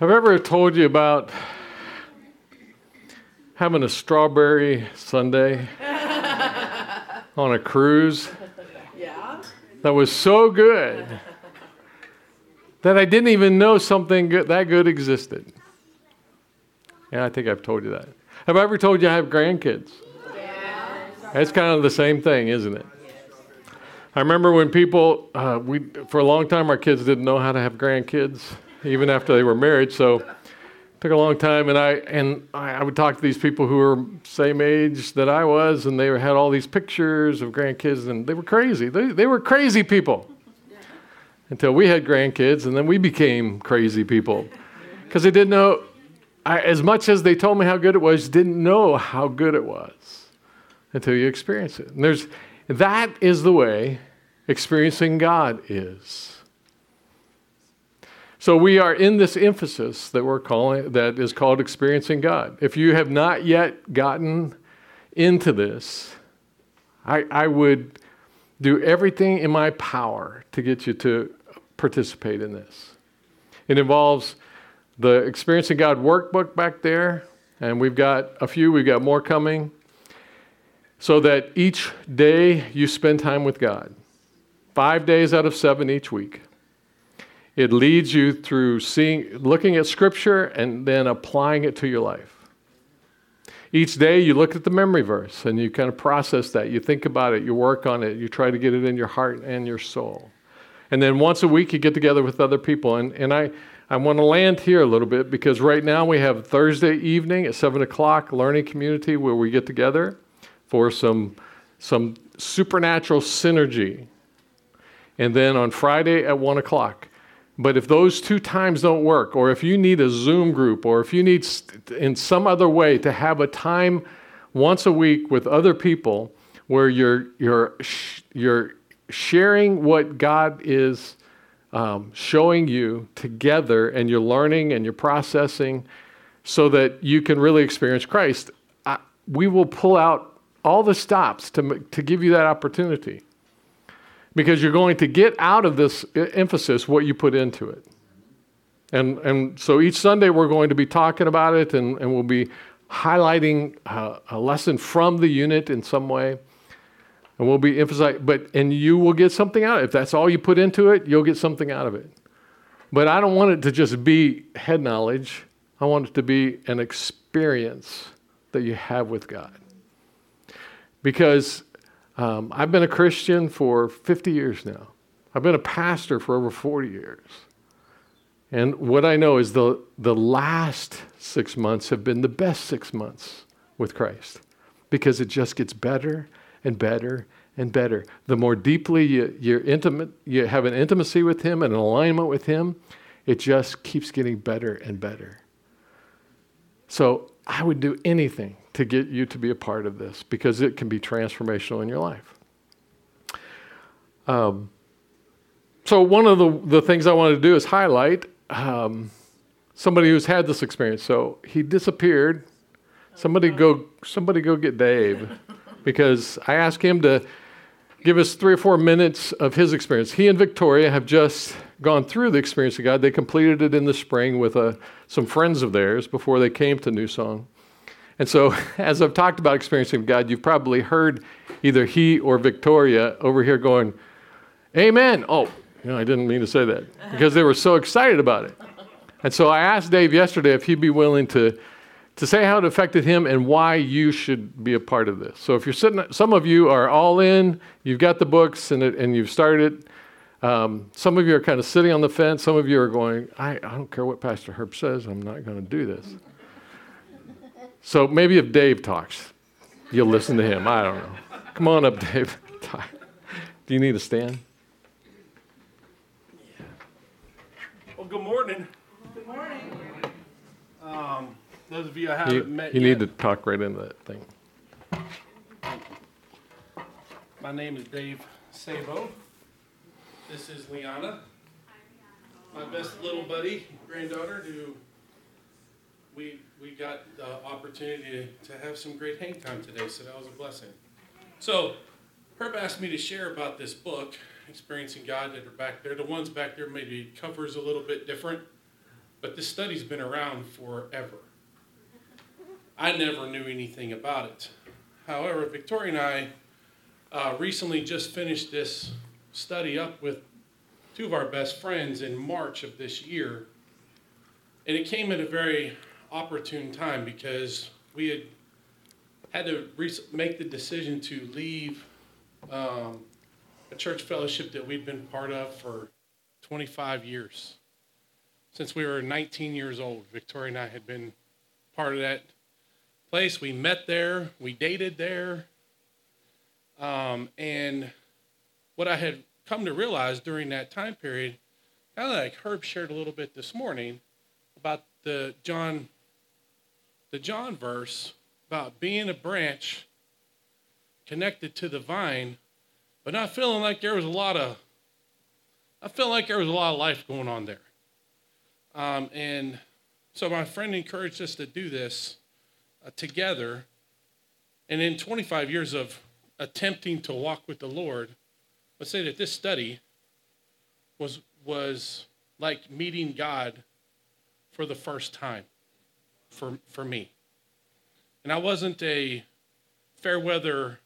I've ever told you about having a strawberry sundae on a cruise Yeah. that was so good that I didn't even know something good, that good existed. Yeah, I think I've told you that. Have I ever told you I have grandkids? It's kind of the same thing, isn't it? I remember when people, uh, we for a long time, our kids didn't know how to have grandkids, even after they were married. So it took a long time, and I and I, would talk to these people who were same age that I was, and they had all these pictures of grandkids, and they were crazy. They they were crazy people until we had grandkids, and then we became crazy people because they didn't know. I, as much as they told me how good it was, didn't know how good it was until you experience it. And there's that is the way experiencing God is. So we are in this emphasis that we're calling that is called experiencing God. If you have not yet gotten into this, I, I would do everything in my power to get you to participate in this. It involves the Experiencing God workbook back there, and we've got a few, we've got more coming, so that each day you spend time with God. Five days out of seven each week. It leads you through seeing, looking at Scripture and then applying it to your life. Each day you look at the memory verse and you kind of process that. You think about it, you work on it, you try to get it in your heart and your soul. And then once a week you get together with other people. And, and I, I want to land here a little bit because right now we have Thursday evening at 7 o'clock learning community where we get together for some, some supernatural synergy. And then on Friday at 1 o'clock. But if those two times don't work, or if you need a Zoom group, or if you need st- in some other way to have a time once a week with other people where you're, you're, sh- you're sharing what God is um, showing you together and you're learning and you're processing so that you can really experience Christ, I, we will pull out all the stops to, to give you that opportunity because you're going to get out of this emphasis what you put into it. And, and so each Sunday we're going to be talking about it and, and we'll be highlighting uh, a lesson from the unit in some way. And we'll be emphasizing, but, and you will get something out of it. If that's all you put into it, you'll get something out of it. But I don't want it to just be head knowledge. I want it to be an experience that you have with God. Because um, I've been a Christian for 50 years now. I've been a pastor for over 40 years. And what I know is the, the last six months have been the best six months with Christ because it just gets better and better and better. The more deeply you, you're intimate, you have an intimacy with Him and an alignment with Him, it just keeps getting better and better. So I would do anything to get you to be a part of this because it can be transformational in your life. Um, so, one of the, the things I wanted to do is highlight um, somebody who's had this experience. So, he disappeared. Somebody go, somebody go get Dave because I asked him to give us three or four minutes of his experience. He and Victoria have just gone through the experience of God. They completed it in the spring with uh, some friends of theirs before they came to New Song. And so, as I've talked about experiencing God, you've probably heard either he or Victoria over here going, Amen. Oh, you know, I didn't mean to say that because they were so excited about it. And so I asked Dave yesterday if he'd be willing to, to say how it affected him and why you should be a part of this. So if you're sitting, some of you are all in, you've got the books and, it, and you've started. Um, some of you are kind of sitting on the fence. Some of you are going, I, I don't care what Pastor Herb says, I'm not going to do this. So maybe if Dave talks, you'll listen to him. I don't know. Come on up, Dave. Do you need a stand? Yeah. Well, good morning. Good morning. Um, those of you I haven't You, met you yet, need to talk right into that thing. my name is Dave Sabo. This is Liana, my best little buddy, granddaughter, who we we got the opportunity to, have some great hang time today, so that was a blessing. So, Herb asked me to share about this book, Experiencing God, that are back there. The ones back there maybe covers a little bit different. but this study's been around forever. I never knew anything about it. However, Victoria and I uh, recently just finished this study up with two of our best friends in March of this year. And it came at a very opportune time because we had had to re- make the decision to leave um, a church fellowship that we'd been part of for 25 years. Since we were 19 years old, Victoria and I had been part of that place. We met there, we dated there. Um, and what I had come to realize during that time period, kind of like Herb shared a little bit this morning about the John, the John verse about being a branch connected to the vine, but not feeling like there was a lot of, I felt like there was a lot of life going on there. Um, and so my friend encouraged us to do this uh, together. And in 25 years of attempting to walk with the Lord, let's say that this study was, was like meeting God for the first time for, for me. And I wasn't a fair weather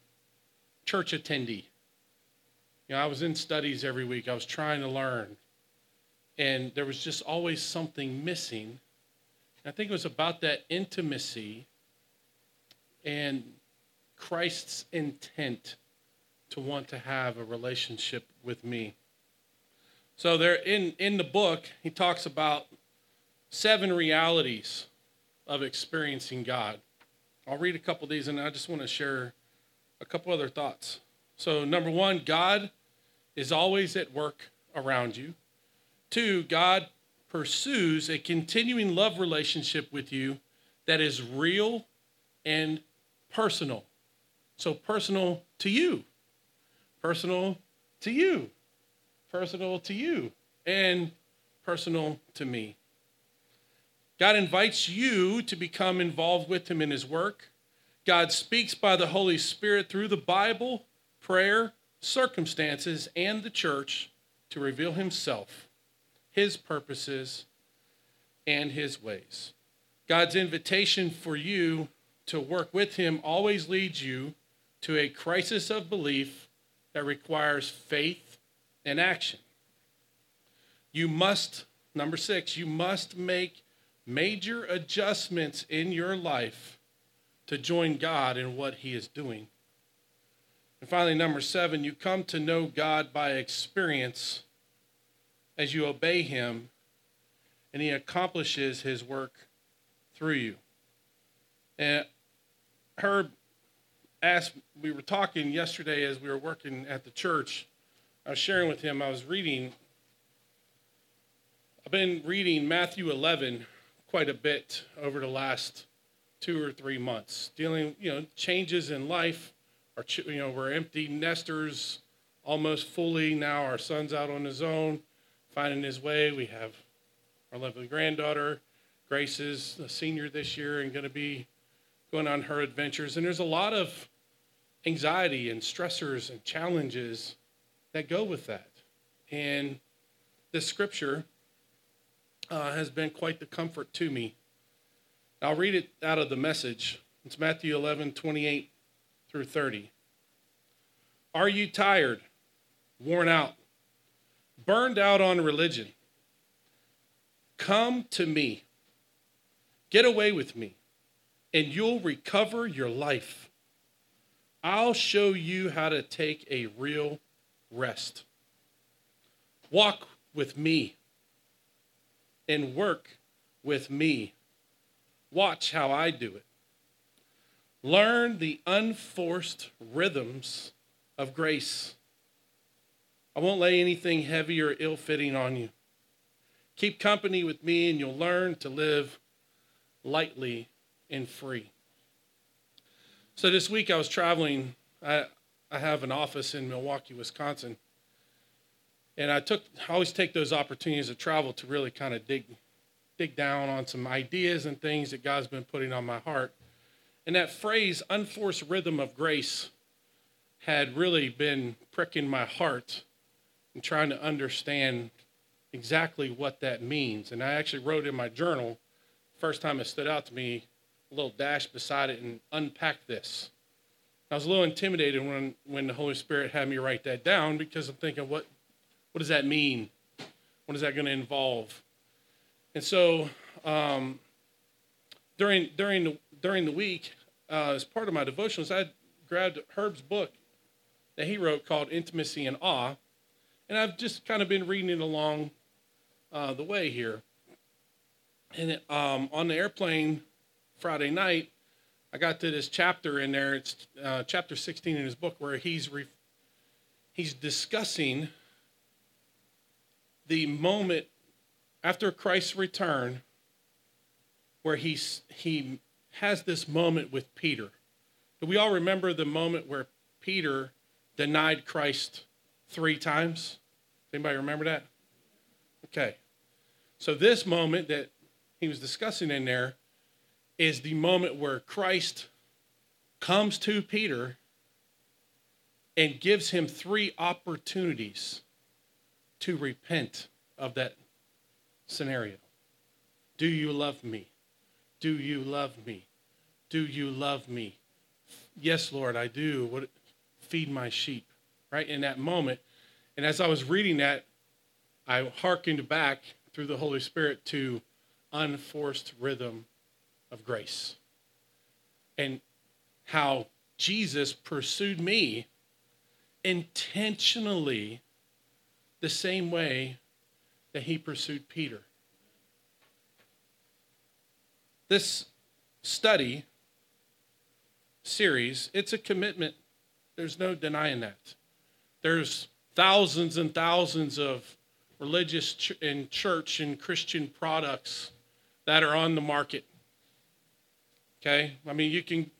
church attendee. You know, I was in studies every week. I was trying to learn. And there was just always something missing. And I think it was about that intimacy and Christ's intent to want to have a relationship with me. So there in, in the book, he talks about seven realities of experiencing God. I'll read a couple of these and I just want to share a couple other thoughts. So, number one, God is always at work around you. Two, God pursues a continuing love relationship with you that is real and personal. So, personal to you, personal to you, personal to you, and personal to me. God invites you to become involved with Him in His work. God speaks by the Holy Spirit through the Bible, prayer, circumstances, and the church to reveal Himself, His purposes, and His ways. God's invitation for you to work with Him always leads you to a crisis of belief that requires faith and action. You must, number six, you must make major adjustments in your life to join God in what He is doing. And finally, number seven, you come to know God by experience as you obey Him and He accomplishes His work through you. And Herb asked, we were talking yesterday as we were working at the church. I was sharing with him, I was reading, I've been reading Matthew 11 quite a bit over the last two or three months, dealing, you know, changes in life. Our, you know, we're empty nesters almost fully now. Our son's out on his own, finding his way. We have our lovely granddaughter. Grace is a senior this year and going to be going on her adventures. And there's a lot of anxiety and stressors and challenges that go with that. And this scripture uh, has been quite the comfort to me. I'll read it out of the message. It's Matthew 11, 28 through 30. Are you tired, worn out, burned out on religion? Come to me. Get away with me, and you'll recover your life. I'll show you how to take a real rest. Walk with me and work with me. Watch how I do it. Learn the unforced rhythms of grace. I won't lay anything heavy or ill fitting on you. Keep company with me, and you'll learn to live lightly and free. So this week I was traveling. I, I have an office in Milwaukee, Wisconsin. And I took I always take those opportunities to travel to really kind of dig dig down on some ideas and things that God's been putting on my heart. And that phrase, unforced rhythm of grace, had really been pricking my heart and trying to understand exactly what that means. And I actually wrote in my journal, first time it stood out to me, a little dash beside it and unpack this. I was a little intimidated when, when the Holy Spirit had me write that down because I'm thinking, what, what does that mean? What is that going to involve? And so um, during, during, the, during the week, uh, as part of my devotions, I grabbed Herb's book that he wrote called Intimacy and Awe. And I've just kind of been reading it along uh, the way here. And um, on the airplane Friday night, I got to this chapter in there. It's uh, chapter 16 in his book where he's re- he's discussing the moment after Christ's return, where he's he has this moment with Peter. Do we all remember the moment where Peter denied Christ three times? Anybody remember that? Okay. So this moment that he was discussing in there is the moment where Christ comes to Peter and gives him three opportunities to repent of that scenario. Do you love me? Do you love me? Do you love me? Yes, Lord, I do. What feed my sheep, right? In that moment. And as I was reading that, I hearkened back through the Holy Spirit to unforced rhythm of grace and how Jesus pursued me intentionally the same way that he pursued Peter. This study series, it's a commitment. There's no denying that. There's thousands and thousands of religious ch- and church and Christian products that are on the market. Okay? I mean, you can,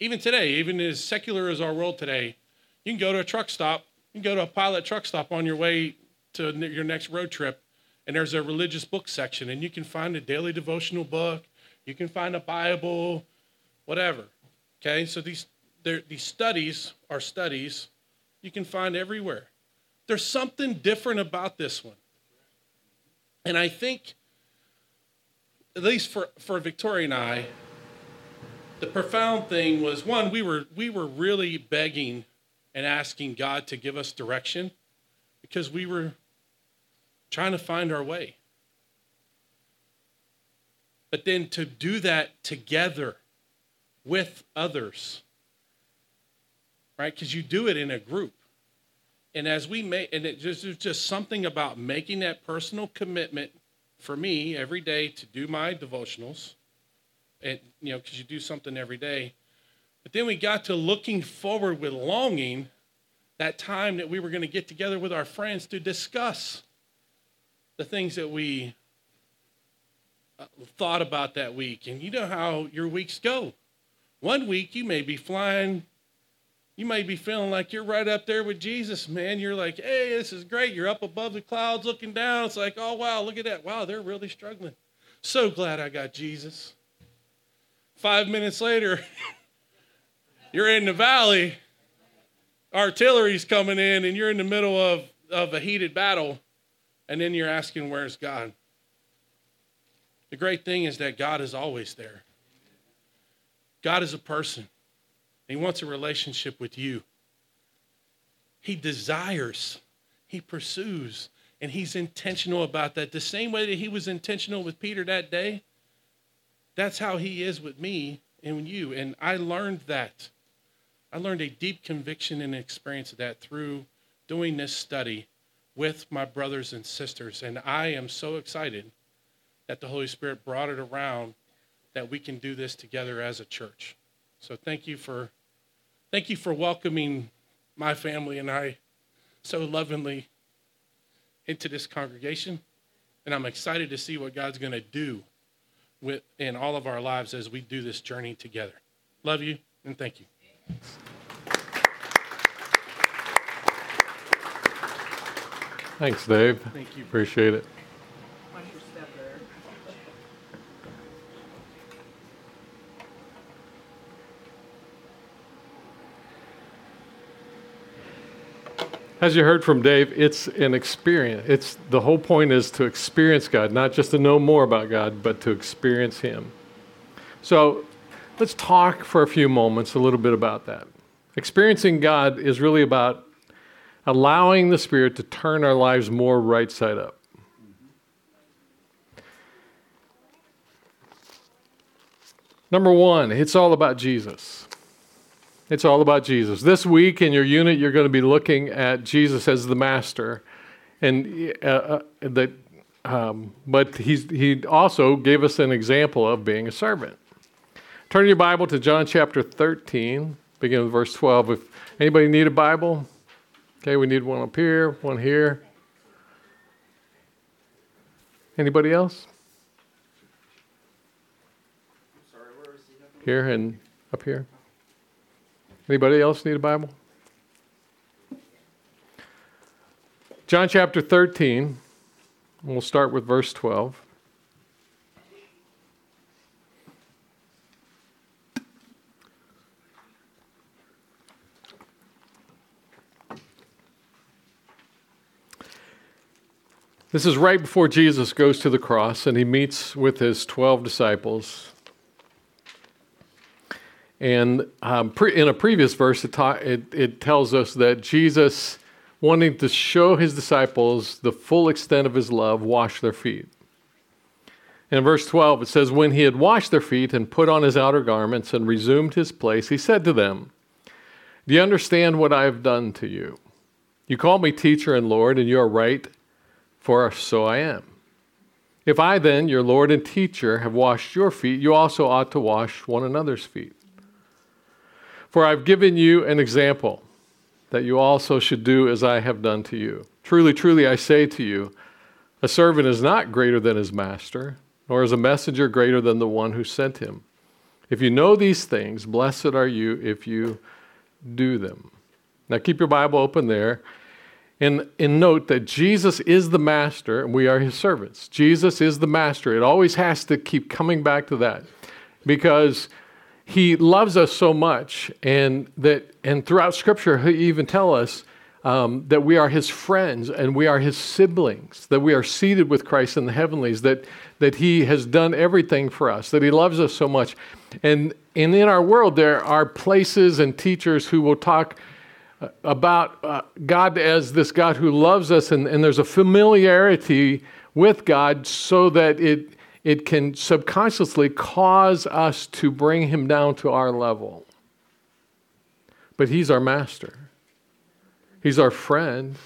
even today, even as secular as our world today, you can go to a truck stop, you can go to a pilot truck stop on your way to your next road trip, and there's a religious book section, and you can find a daily devotional book, you can find a Bible, whatever. Okay? So these, these studies are studies you can find everywhere. There's something different about this one. And I think, at least for, for Victoria and I, the profound thing was one, we were we were really begging and asking God to give us direction because we were trying to find our way. But then to do that together with others, right? Because you do it in a group. And as we make, and it just, just something about making that personal commitment for me every day to do my devotionals and you know, because you do something every day. But then we got to looking forward with longing that time that we were going to get together with our friends to discuss the things that we uh, thought about that week. And you know how your weeks go. One week you may be flying, you may be feeling like you're right up there with Jesus, man. You're like, hey, this is great. You're up above the clouds looking down. It's like, oh, wow, look at that. Wow, they're really struggling. So glad I got Jesus. Five minutes later, you're in the valley, artillery's coming in, and you're in the middle of, of a heated battle, and then you're asking, Where's God? The great thing is that God is always there. God is a person, He wants a relationship with you. He desires, He pursues, and He's intentional about that. The same way that He was intentional with Peter that day, that's how he is with me and you. And I learned that. I learned a deep conviction and experience of that through doing this study with my brothers and sisters. And I am so excited that the Holy Spirit brought it around that we can do this together as a church. So thank you for thank you for welcoming my family and I so lovingly into this congregation. And I'm excited to see what God's going to do with, in all of our lives as we do this journey together. Love you and thank you. Thanks, Dave. Thank you. Appreciate it. Watch your step there. As you heard from Dave, it's an experience. It's the whole point is to experience God, not just to know more about God, but to experience Him. So let's talk for a few moments a little bit about that. Experiencing God is really about allowing the Spirit to turn our lives more right side up. Number one, it's all about Jesus. It's all about Jesus. This week in your unit, you're going to be looking at Jesus as the master, and uh, uh, that. Um, but he's, he also gave us an example of being a servant. Turn your Bible to John chapter 13, begin with verse 12. If anybody need a Bible, okay, we need one up here, one here. Anybody else? Here and up here. Anybody else need a Bible? John chapter 13, we'll start with verse 12. This is right before Jesus goes to the cross and he meets with his 12 disciples. And um, pre- in a previous verse, it, ta- it, it tells us that Jesus, wanting to show his disciples the full extent of his love, washed their feet. In verse 12, it says, When he had washed their feet and put on his outer garments and resumed his place, he said to them, Do you understand what I have done to you? You call me teacher and Lord, and you are right, for so I am. If I then, your Lord and teacher, have washed your feet, you also ought to wash one another's feet. For I've given you an example that you also should do as I have done to you. Truly, truly, I say to you, a servant is not greater than his master, nor is a messenger greater than the one who sent him. If you know these things, blessed are you if you do them. Now keep your Bible open there. And, and note that Jesus is the master and we are his servants. Jesus is the master. It always has to keep coming back to that because he loves us so much, and that and throughout Scripture, he even tell us um, that we are his friends and we are his siblings, that we are seated with Christ in the heavenlies, that that he has done everything for us, that he loves us so much, and and in our world there are places and teachers who will talk about uh, God as this God who loves us, and, and there's a familiarity with God so that it it can subconsciously cause us to bring him down to our level. But he's our master, he's our friend,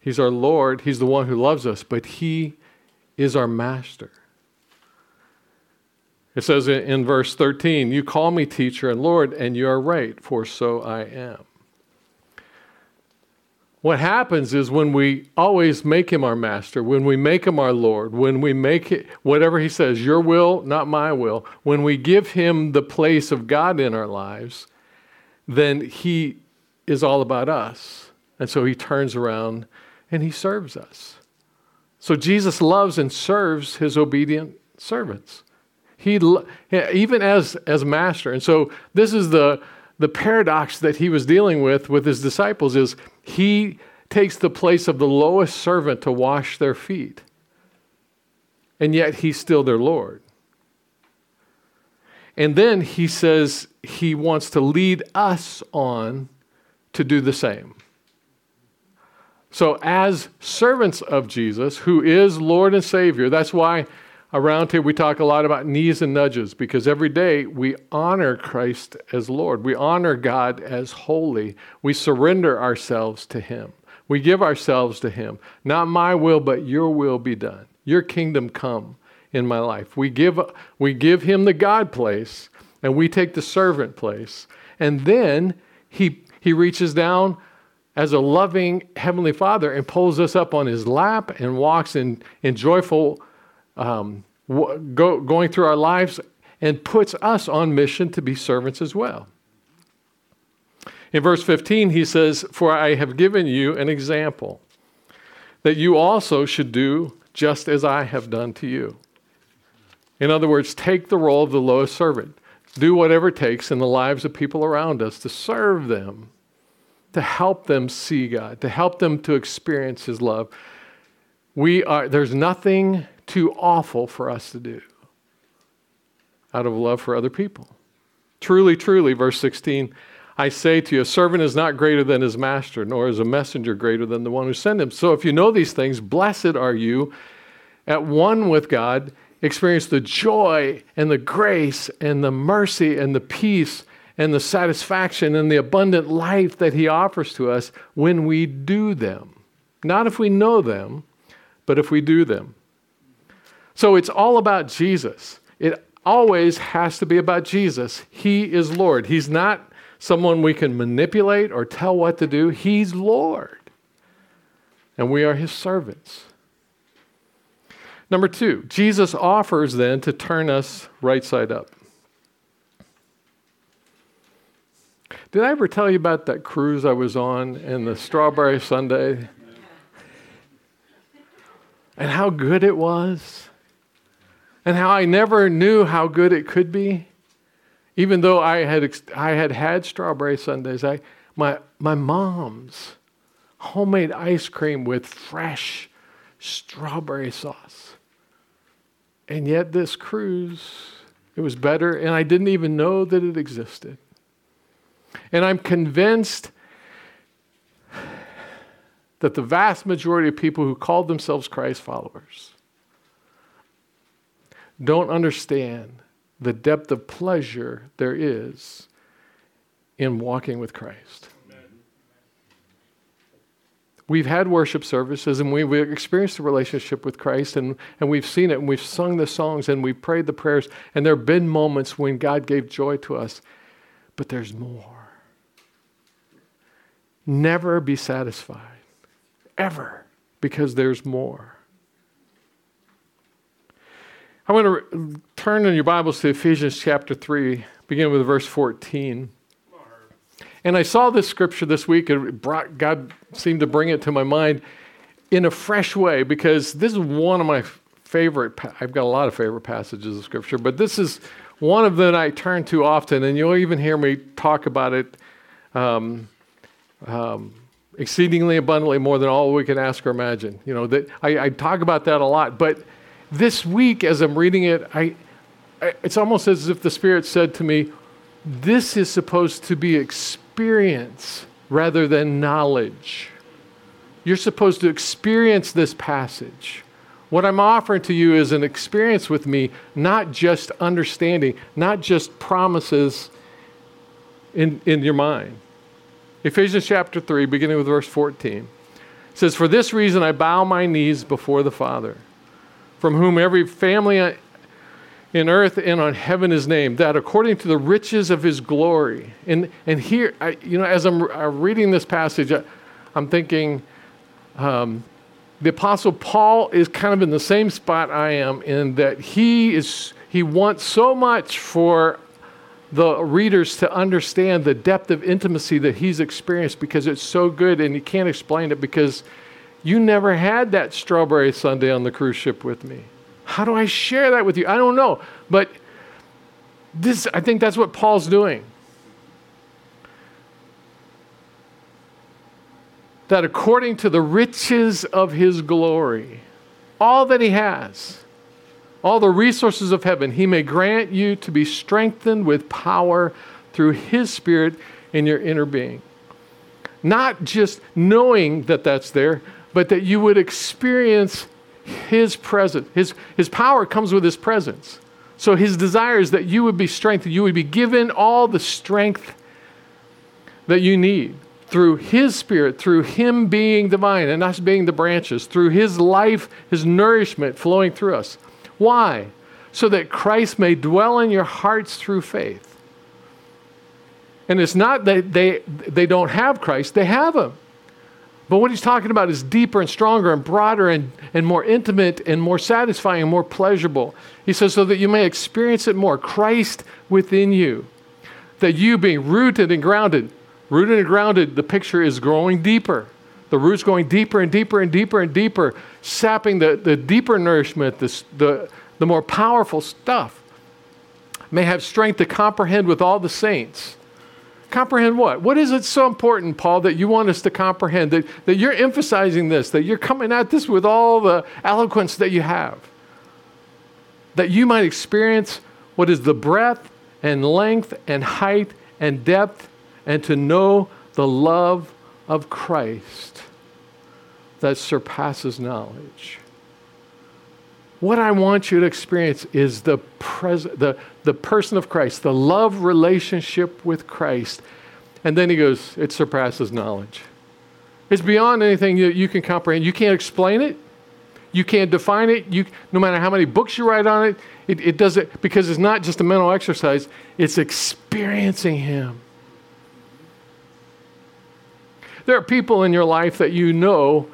he's our Lord, he's the one who loves us, but he is our master. It says in verse 13, You call me teacher and Lord, and you are right, for so I am. What happens is when we always make him our master, when we make him our Lord, when we make it whatever he says, your will, not my will, when we give him the place of God in our lives, then he is all about us. And so he turns around and he serves us. So Jesus loves and serves his obedient servants. He even as as master. And so this is the the paradox that he was dealing with with his disciples is he takes the place of the lowest servant to wash their feet. And yet he's still their Lord. And then he says he wants to lead us on to do the same. So, as servants of Jesus, who is Lord and Savior, that's why around here we talk a lot about knees and nudges because every day we honor Christ as Lord. We honor God as holy. We surrender ourselves to Him. We give ourselves to Him. Not my will, but your will be done. Your kingdom come in my life. We give, we give Him the God place and we take the servant place. And then He, he reaches down as a loving Heavenly Father and pulls us up on His lap and walks in, in joyful um, go, going through our lives and puts us on mission to be servants as well. In verse 15, he says, For I have given you an example that you also should do just as I have done to you. In other words, take the role of the lowest servant. Do whatever it takes in the lives of people around us to serve them to help them see God, to help them to experience His love. We are, there's nothing too awful for us to do out of love for other people. Truly, truly, verse 16, I say to you, a servant is not greater than his master, nor is a messenger greater than the one who sent him. So if you know these things, blessed are you at one with God, experience the joy and the grace and the mercy and the peace and the satisfaction and the abundant life that he offers to us when we do them. Not if we know them, but if we do them. So it's all about Jesus. It always has to be about Jesus. He is Lord. He's not someone we can manipulate or tell what to do. He's Lord. And we are his servants. Number two, Jesus offers then to turn us right side up. Did I ever tell you about that cruise I was on and the strawberry sundae? And how good it was? And how I never knew how good it could be? Even though I had, I had had strawberry sundaes, I, my, my mom's homemade ice cream with fresh strawberry sauce. And yet, this cruise, it was better, and I didn't even know that it existed. And I'm convinced that the vast majority of people who call themselves Christ followers don't understand the depth of pleasure there is in walking with Christ. We've had worship services and we've experienced a relationship with Christ and, and we've seen it and we've sung the songs and we've prayed the prayers and there have been moments when God gave joy to us. But there's more. Never be satisfied, ever, because there's more. I want to turn in your Bibles to Ephesians chapter 3, begin with verse 14. And I saw this scripture this week, and brought, God seemed to bring it to my mind in a fresh way because this is one of my favorite, I've got a lot of favorite passages of scripture, but this is one of them I turn to often, and you'll even hear me talk about it um, um, exceedingly abundantly more than all we can ask or imagine. You know, that I, I, talk about that a lot. But this week, as I'm reading it, I, I, it's almost as if the Spirit said to me, This is supposed to be experience rather than knowledge. You're supposed to experience this passage. What I'm offering to you is an experience with me, not just understanding, not just promises in, in your mind. Ephesians chapter 3, beginning with verse 14, says, For this reason I bow my knees before the Father, from whom every family in earth and on heaven is named, that according to the riches of his glory. And, and here, I, you know, as I'm reading this passage, I, am thinking um, the Apostle Paul is kind of in the same spot I am in that he is he wants so much for the readers to understand the depth of intimacy that he's experienced because it's so good and he can't explain it because you never had that strawberry sundae on the cruise ship with me. How do I share that with you? I don't know. But this I think that's what Paul's doing. That according to the riches of his glory, all that he has, all the resources of heaven, he may grant you to be strengthened with power through his spirit in your inner being. Not just knowing that that's there, but that you would experience his presence. His, his power comes with his presence. So his desire is that you would be strengthened. You would be given all the strength that you need through his spirit, through him being divine and us being the branches, through his life, his nourishment flowing through us. Why? So that Christ may dwell in your hearts through faith. And it's not that they, they don't have Christ, they have him. But what he's talking about is deeper and stronger and broader and, and more intimate and more satisfying and more pleasurable. He says, so that you may experience it more. Christ within you. That you being rooted and grounded. Rooted and grounded, the picture is growing deeper. The roots going deeper and deeper and deeper and deeper, sapping the, the deeper nourishment, the, the, the more powerful stuff. May have strength to comprehend with all the saints Comprehend what? What is it so important, Paul, that you want us to comprehend? That, that you're emphasizing this, that you're coming at this with all the eloquence that you have. That you might experience what is the breadth and length and height and depth, and to know the love of Christ that surpasses knowledge. What I want you to experience is the, pres- the, the person of Christ, the love relationship with Christ. And then he goes, it surpasses knowledge. It's beyond anything that you can comprehend. You can't explain it. You can't define it. You, no matter how many books you write on it, it, it does it because it's not just a mental exercise, it's experiencing Him. There are people in your life that you know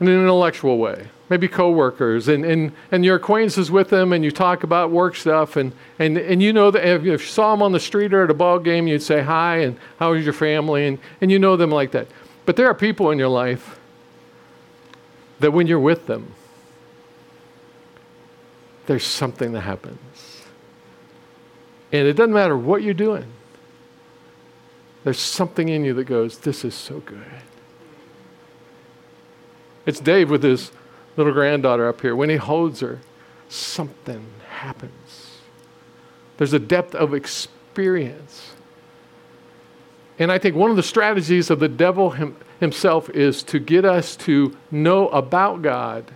in an intellectual way maybe coworkers and, and, and your acquaintances with them and you talk about work stuff and, and, and you know that if you saw them on the street or at a ball game you'd say hi and how is your family? And, and you know them like that. But there are people in your life that when you're with them there's something that happens. And it doesn't matter what you're doing there's something in you that goes this is so good. It's Dave with his little granddaughter up here, when he holds her, something happens. There's a depth of experience. And I think one of the strategies of the devil him, himself is to get us to know about God,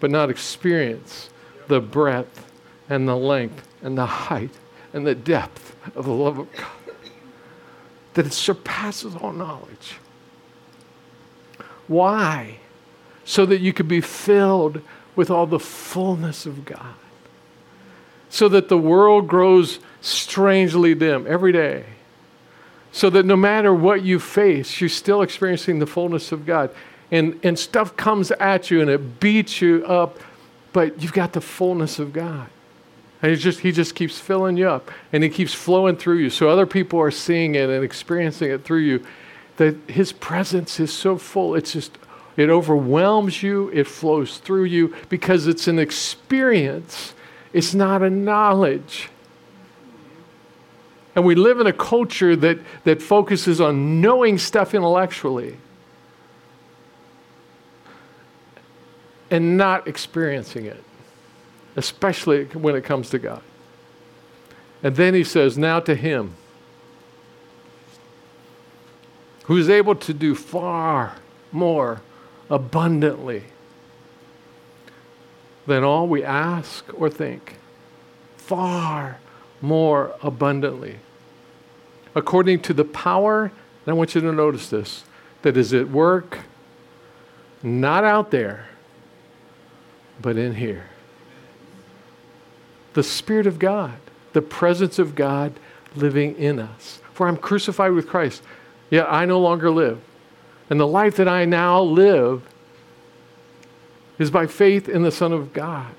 but not experience the breadth and the length and the height and the depth of the love of God. That it surpasses all knowledge. Why? So that you could be filled with all the fullness of God. So that the world grows strangely dim every day. So that no matter what you face, you're still experiencing the fullness of God. And, and stuff comes at you and it beats you up, but you've got the fullness of God. And just, he just keeps filling you up and he keeps flowing through you. So other people are seeing it and experiencing it through you. That his presence is so full, it's just it overwhelms you, it flows through you because it's an experience, it's not a knowledge. And we live in a culture that, that focuses on knowing stuff intellectually and not experiencing it, especially when it comes to God. And then he says, Now to him who is able to do far more abundantly than all we ask or think, far more abundantly. According to the power, and I want you to notice this, that is at work, not out there, but in here. The Spirit of God, the presence of God living in us. For I'm crucified with Christ, yet I no longer live and the life that I now live is by faith in the Son of God.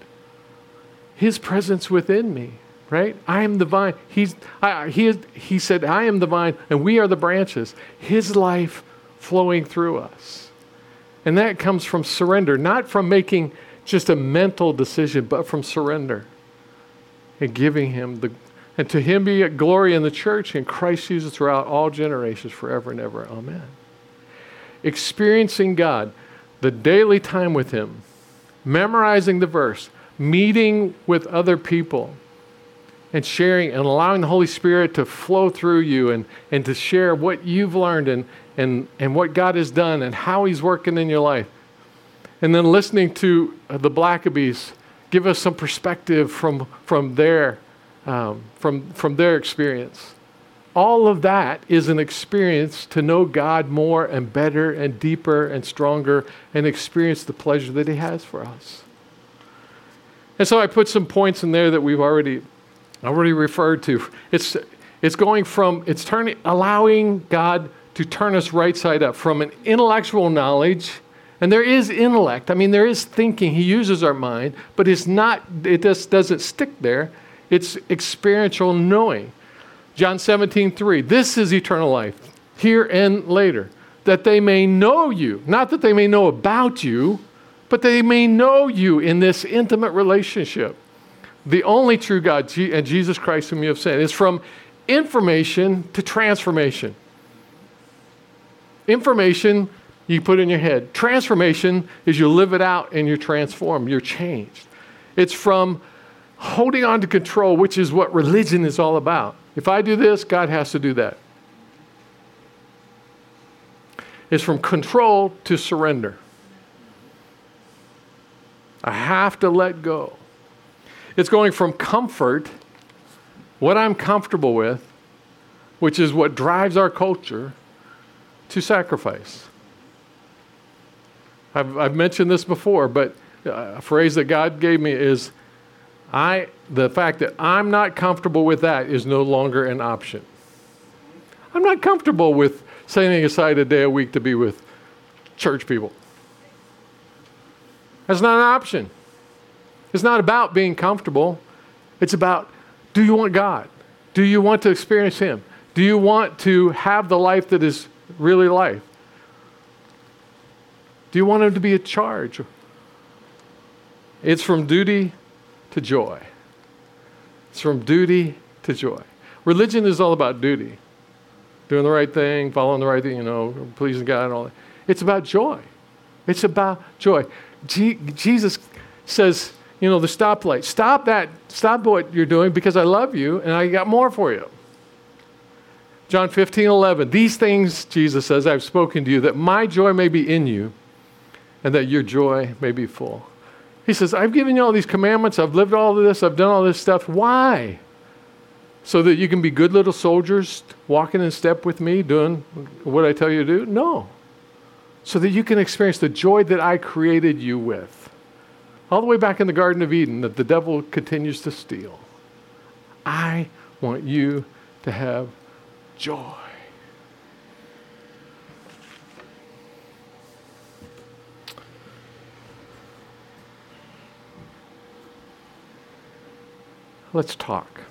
His presence within me, right? I am the vine. He's, I, he, he said, I am the vine, and we are the branches. His life flowing through us. And that comes from surrender, not from making just a mental decision, but from surrender and giving Him the. And to Him be glory in the church and Christ Jesus throughout all generations, forever and ever. Amen experiencing God, the daily time with Him, memorizing the verse, meeting with other people, and sharing and allowing the Holy Spirit to flow through you and, and to share what you've learned and, and, and what God has done and how He's working in your life. And then listening to the Blackabys give us some perspective from, from, their, um, from, from their experience all of that is an experience to know God more and better and deeper and stronger and experience the pleasure that He has for us. And so I put some points in there that we've already already referred to. It's it's going from it's turning allowing God to turn us right side up from an intellectual knowledge and there is intellect. I mean there is thinking. He uses our mind, but it's not it just doesn't stick there. It's experiential knowing. John 17, 3. This is eternal life, here and later, that they may know you. Not that they may know about you, but they may know you in this intimate relationship. The only true God and Jesus Christ, whom you have sent, is from information to transformation. Information you put in your head. Transformation is you live it out and you're transformed, you're changed. It's from holding on to control, which is what religion is all about. If I do this, God has to do that. It's from control to surrender. I have to let go. It's going from comfort, what I'm comfortable with, which is what drives our culture, to sacrifice. I've, I've mentioned this before, but uh, a phrase that God gave me is I, the fact that I'm not comfortable with that is no longer an option. I'm not comfortable with setting aside a day a week to be with church people. That's not an option. It's not about being comfortable. It's about do you want God? Do you want to experience Him? Do you want to have the life that is really life? Do you want Him to be a charge? It's from duty to joy. It's from duty to joy. Religion is all about duty doing the right thing, following the right thing, you know, pleasing God and all that. It's about joy. It's about joy. Jesus says, you know, the stoplight. Stop that. Stop what you're doing because I love you and I got more for you. John 15, 11. These things, Jesus says, I've spoken to you that my joy may be in you and that your joy may be full. He says, I've given you all these commandments. I've lived all of this. I've done all this stuff. Why? So that you can be good little soldiers walking in step with me, doing what I tell you to do? No. So that you can experience the joy that I created you with all the way back in the Garden of Eden that the devil continues to steal. I want you to have joy. Let's talk.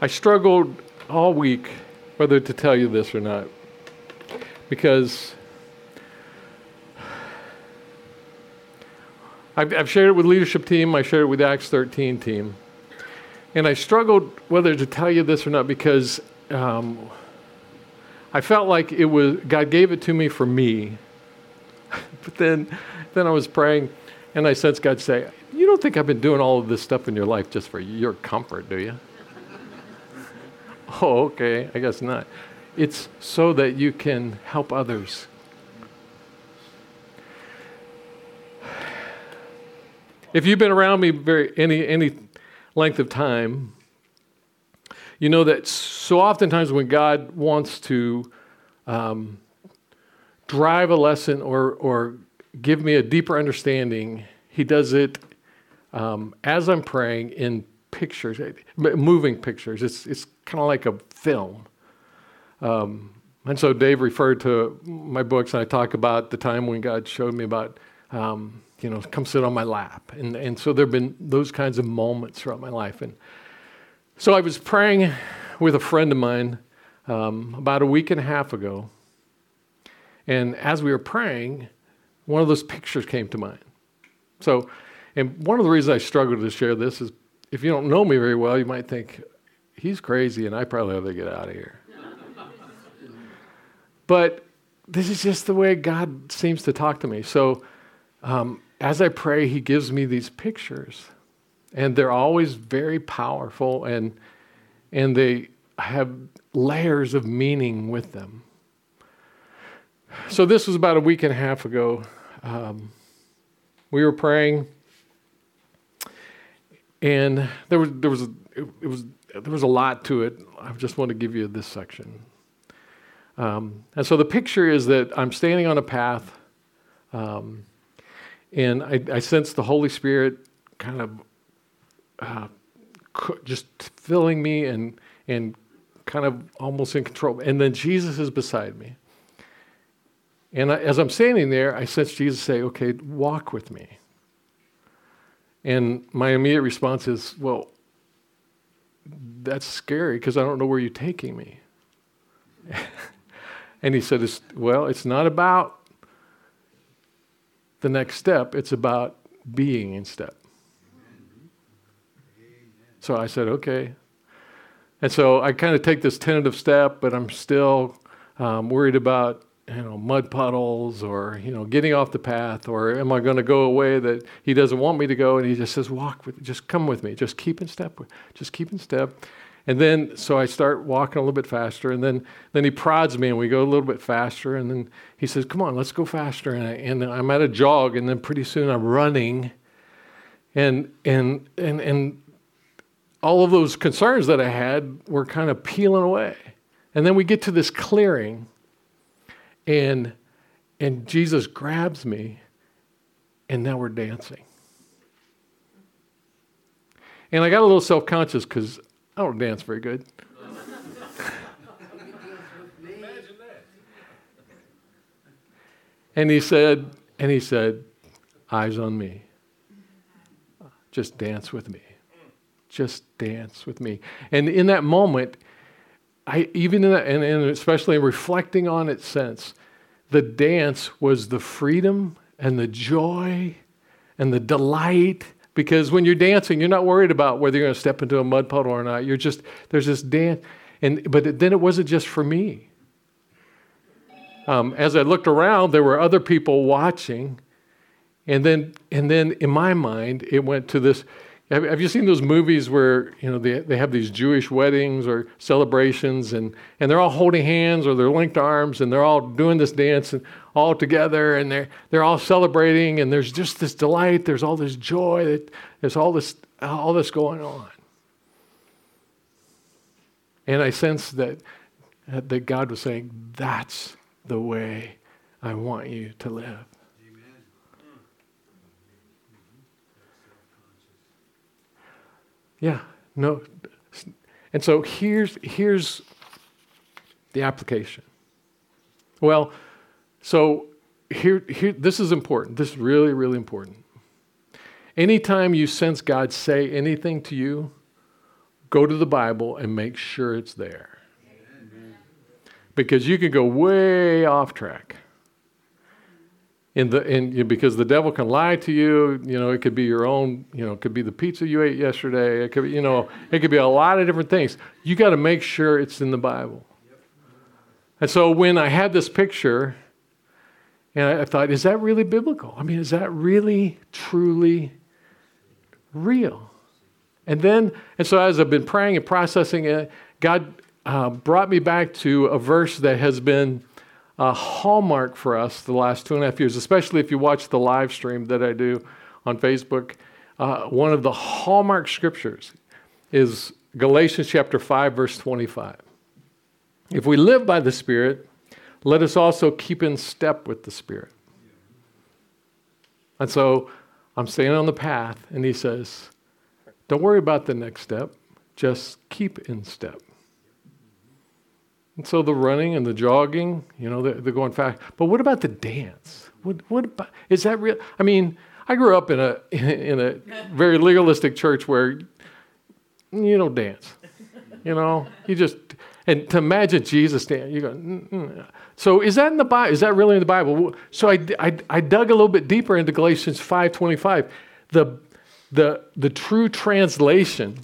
I struggled all week whether to tell you this or not because I've, I've shared it with leadership team. I shared it with the Acts 13 team. And I struggled whether to tell you this or not because um, I felt like it was God gave it to me for me. but then, then I was praying, and I sensed God say, "You don't think I've been doing all of this stuff in your life just for your comfort, do you?" oh, okay. I guess not. It's so that you can help others If you've been around me very any any length of time, you know that so oftentimes when God wants to um, drive a lesson or or give me a deeper understanding, He does it um, as I'm praying in pictures, moving pictures. It's it's kind of like a film. Um, and so Dave referred to my books, and I talk about the time when God showed me about um, you know, come sit on my lap. And, and so there have been those kinds of moments throughout my life. And so I was praying with a friend of mine um, about a week and a half ago. And as we were praying, one of those pictures came to mind. So, and one of the reasons I struggle to share this is if you don't know me very well, you might think, he's crazy and I probably have to get out of here. but this is just the way God seems to talk to me. So, um, as I pray, He gives me these pictures, and they're always very powerful, and and they have layers of meaning with them. So this was about a week and a half ago. Um, we were praying, and there was there was a, it, it, was there was a lot to it. I just want to give you this section. Um, and so the picture is that I'm standing on a path. Um, and I, I sense the Holy Spirit kind of uh, just filling me and, and kind of almost in control. And then Jesus is beside me. And I, as I'm standing there, I sense Jesus say, Okay, walk with me. And my immediate response is, Well, that's scary because I don't know where you're taking me. and he said, Well, it's not about the next step, it's about being in step. So I said, okay. And so I kind of take this tentative step, but I'm still um, worried about you know mud puddles or you know getting off the path or am I going to go away that he doesn't want me to go? And he just says walk with just come with me. Just keep in step just keep in step. And then so I start walking a little bit faster and then then he prods me and we go a little bit faster and then he says come on let's go faster. And, I, and I'm at a jog and then pretty soon I'm running. And and and and all of those concerns that I had were kind of peeling away. And then we get to this clearing and, and Jesus grabs me, and now we're dancing. And I got a little self conscious because I don't dance very good. and he said, and he said, eyes on me. Just dance with me. Just dance with me. And in that moment, I even in that, and, and especially reflecting on it since, the dance was the freedom and the joy and the delight. Because when you're dancing, you're not worried about whether you're going to step into a mud puddle or not. You're just there's this dance, and but then it wasn't just for me. Um, as I looked around, there were other people watching, and then and then in my mind, it went to this have, have you seen those movies where you know they, they have these Jewish weddings or celebrations and, and they're all holding hands or they're linked arms and they're all doing this dance and all together and they're they're all celebrating and there's just this delight, there's all this joy, there's all this all this going on. And I sense that that God was saying, That's the way I want you to live. Yeah, no. And so here's, here's the application. Well, so here, here, this is important. This is really, really important. Anytime you sense God say anything to you, go to the Bible and make sure it's there. Because you can go way off track in the in because the devil can lie to you you know it could be your own you know it could be the pizza you ate yesterday it could be you know it could be a lot of different things. You got to make sure it's in the bible. And so when i had this picture and i thought is that really biblical? I mean is that really truly real? And then and so as i've been praying and processing it god uh, brought me back to a verse that has been a hallmark for us the last two and a half years, especially if you watch the live stream that I do on Facebook. Uh, one of the hallmark scriptures is Galatians chapter 5, verse 25. If we live by the Spirit, let us also keep in step with the Spirit. And so I'm staying on the path, and he says, Don't worry about the next step, just keep in step. And so the running and the jogging, you know, they're, they're going fast. But what about the dance? What, what about, is that real? I mean, I grew up in a, in a very legalistic church where you don't dance. You know, you just, and to imagine Jesus dance, you go, so is that in the Bible? Is that really in the Bible? So I, I, I dug a little bit deeper into Galatians 5.25. The, the, the true translation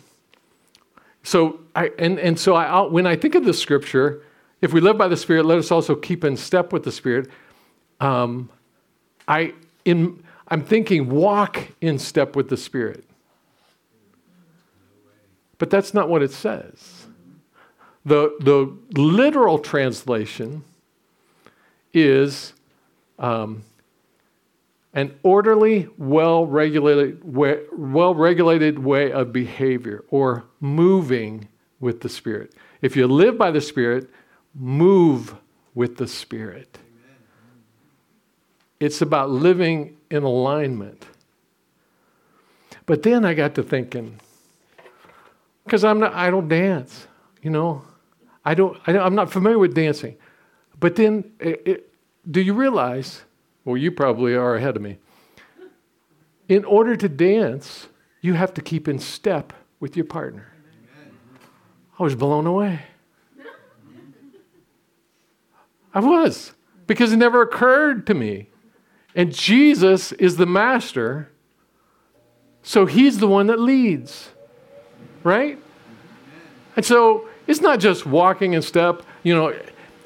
so I and, and so I when I think of the scripture, if we live by the Spirit, let us also keep in step with the Spirit. Um, I in I'm thinking walk in step with the Spirit. But that's not what it says. The, the literal translation is um, an orderly, well regulated way, of behavior or moving with the Spirit. If you live by the Spirit, move with the Spirit. It's about living in alignment. But then I got to thinking, because I'm not, I don't dance, you know, I don't, I, am not familiar with dancing. But then, it, it, do you realize well, you probably are ahead of me. In order to dance, you have to keep in step with your partner. I was blown away. I was, because it never occurred to me. And Jesus is the master, so he's the one that leads. right? And so it's not just walking in step, you know.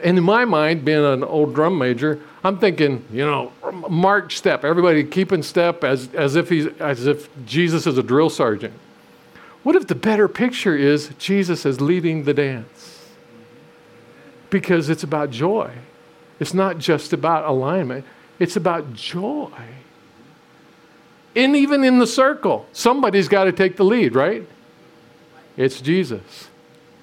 And in my mind, being an old drum major, I'm thinking, you know, march step. Everybody keeping step as, as if he's as if Jesus is a drill sergeant. What if the better picture is Jesus is leading the dance? Because it's about joy. It's not just about alignment. It's about joy. And even in the circle, somebody's got to take the lead, right? It's Jesus.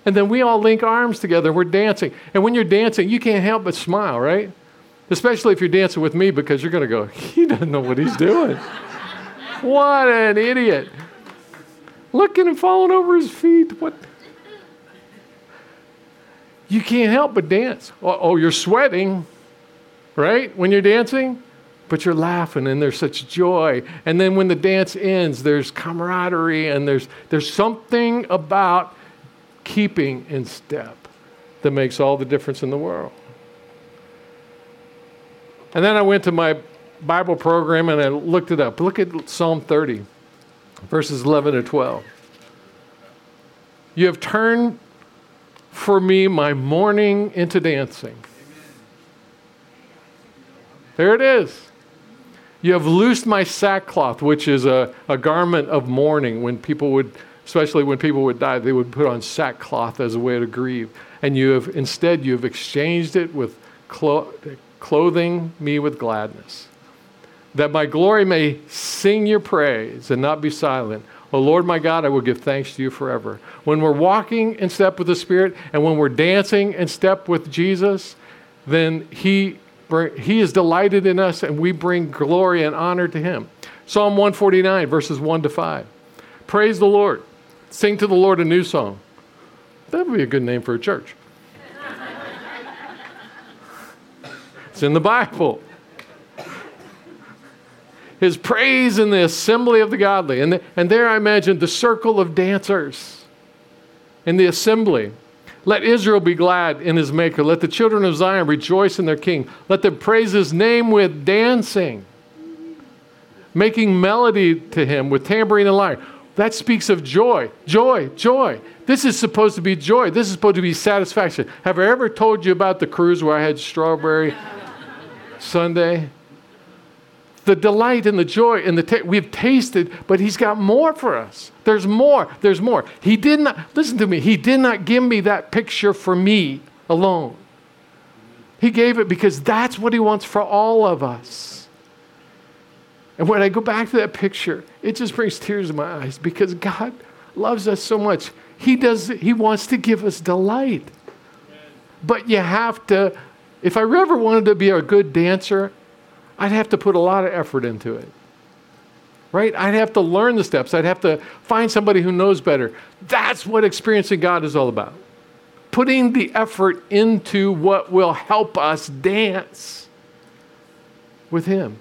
And then we all link arms together. We're dancing. And when you're dancing, you can't help but smile, right? Especially if you're dancing with me because you're going to go, he doesn't know what he's doing. what an idiot. Looking and falling over his feet. What? You can't help but dance. Oh, oh, you're sweating, right? When you're dancing? But you're laughing and there's such joy. And then when the dance ends, there's camaraderie and there's, there's something about keeping in step that makes all the difference in the world. And then I went to my Bible program and I looked it up. Look at Psalm 30, verses 11 to 12. You have turned for me my mourning into dancing. There it is. You have loosed my sackcloth, which is a, a garment of mourning when people would especially when people would die, they would put on sackcloth as a way to grieve. And you have instead you have exchanged it with clo- clothing me with gladness, that my glory may sing your praise and not be silent. O Lord my God, I will give thanks to you forever. When we're walking in step with the Spirit and when we're dancing in step with Jesus, then He, he is delighted in us and we bring glory and honor to Him. Psalm 149, verses 1 to 5. Praise the Lord. Sing to the Lord a new song. That would be a good name for a church. In the Bible. His praise in the assembly of the godly. And, the, and there I imagine the circle of dancers in the assembly. Let Israel be glad in his maker. Let the children of Zion rejoice in their king. Let them praise his name with dancing, making melody to him with tambourine and lyre. That speaks of joy, joy, joy. This is supposed to be joy. This is supposed to be satisfaction. Have I ever told you about the cruise where I had strawberry sundae? The delight and the joy and the we've tasted, but he's got more for us. There's more. There's more. He did not listen to me. He did not give me that picture for me alone. He gave it because that's what he wants for all of us. And when I go back to that picture, it just brings tears to my eyes because God loves us so much. He does he wants to give us delight. But you have to if I ever wanted to be a good dancer, I'd have to put a lot of effort into it. Right? I'd have to learn the steps. I'd have to find somebody who knows better. That's what experiencing God is all about. Putting the effort into what will help us dance with Him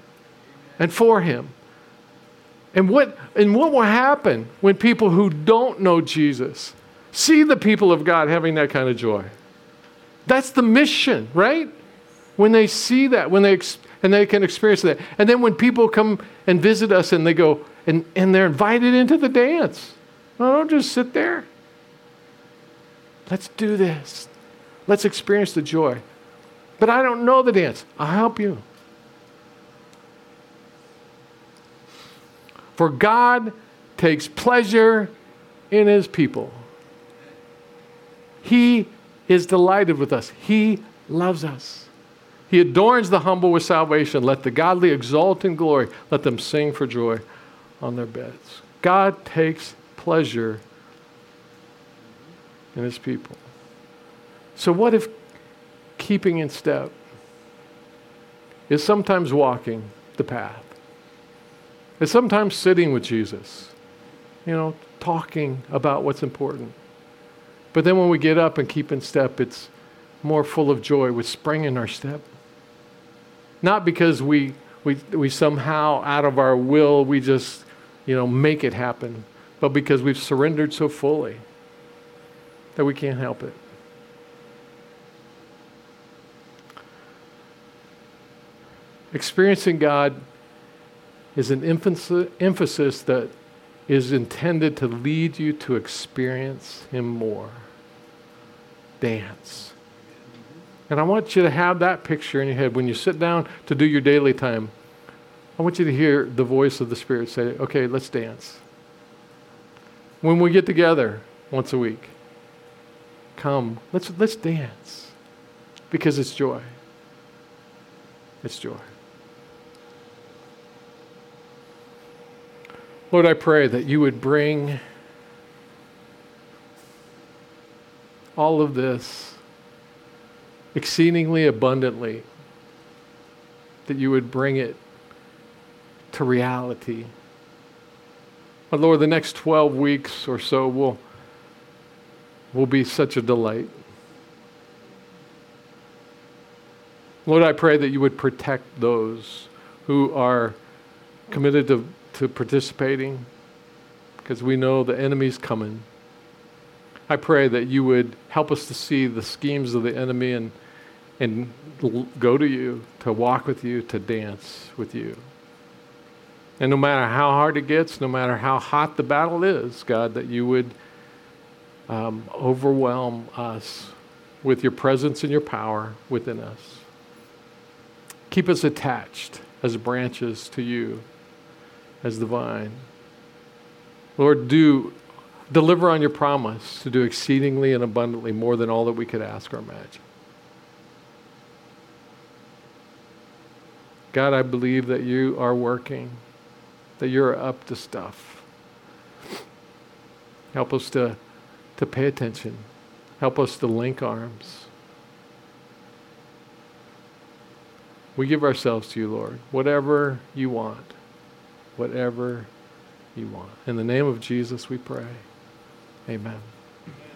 and for Him. And what, and what will happen when people who don't know Jesus see the people of God having that kind of joy? That's the mission, right? When they see that, when they and they can experience that. And then when people come and visit us and they go and, and they're invited into the dance. No, don't just sit there. Let's do this. Let's experience the joy. But I don't know the dance. I'll help you. For God takes pleasure in his people. He is delighted with us. He loves us. He adorns the humble with salvation. Let the godly exult in glory. Let them sing for joy on their beds. God takes pleasure in his people. So, what if keeping in step is sometimes walking the path? is sometimes sitting with Jesus, you know, talking about what's important. But then when we get up and keep in step, it's more full of joy with spring in our step. Not because we, we, we somehow, out of our will, we just, you know, make it happen, but because we've surrendered so fully that we can't help it. Experiencing God is an emphasis that is intended to lead you to experience Him more. Dance. And I want you to have that picture in your head when you sit down to do your daily time. I want you to hear the voice of the Spirit say, okay, let's dance. When we get together once a week, come, let's, let's dance because it's joy. It's joy. Lord, I pray that you would bring all of this exceedingly abundantly, that you would bring it to reality. But Lord, the next 12 weeks or so will, will be such a delight. Lord, I pray that you would protect those who are committed to, to participating because we know the enemy's coming. I pray that you would help us to see the schemes of the enemy and, and go to you, to walk with you, to dance with you. And no matter how hard it gets, no matter how hot the battle is, God, that you would um, overwhelm us with your presence and your power within us. Keep us attached as branches to you, as the vine. Lord, do deliver on your promise to do exceedingly and abundantly more than all that we could ask or imagine. God, I believe that you are working, that you're up to stuff. Help us to, to pay attention. Help us to link arms. We give ourselves to you, Lord. Whatever you want. Whatever you want. In the name of Jesus, we pray. Amen.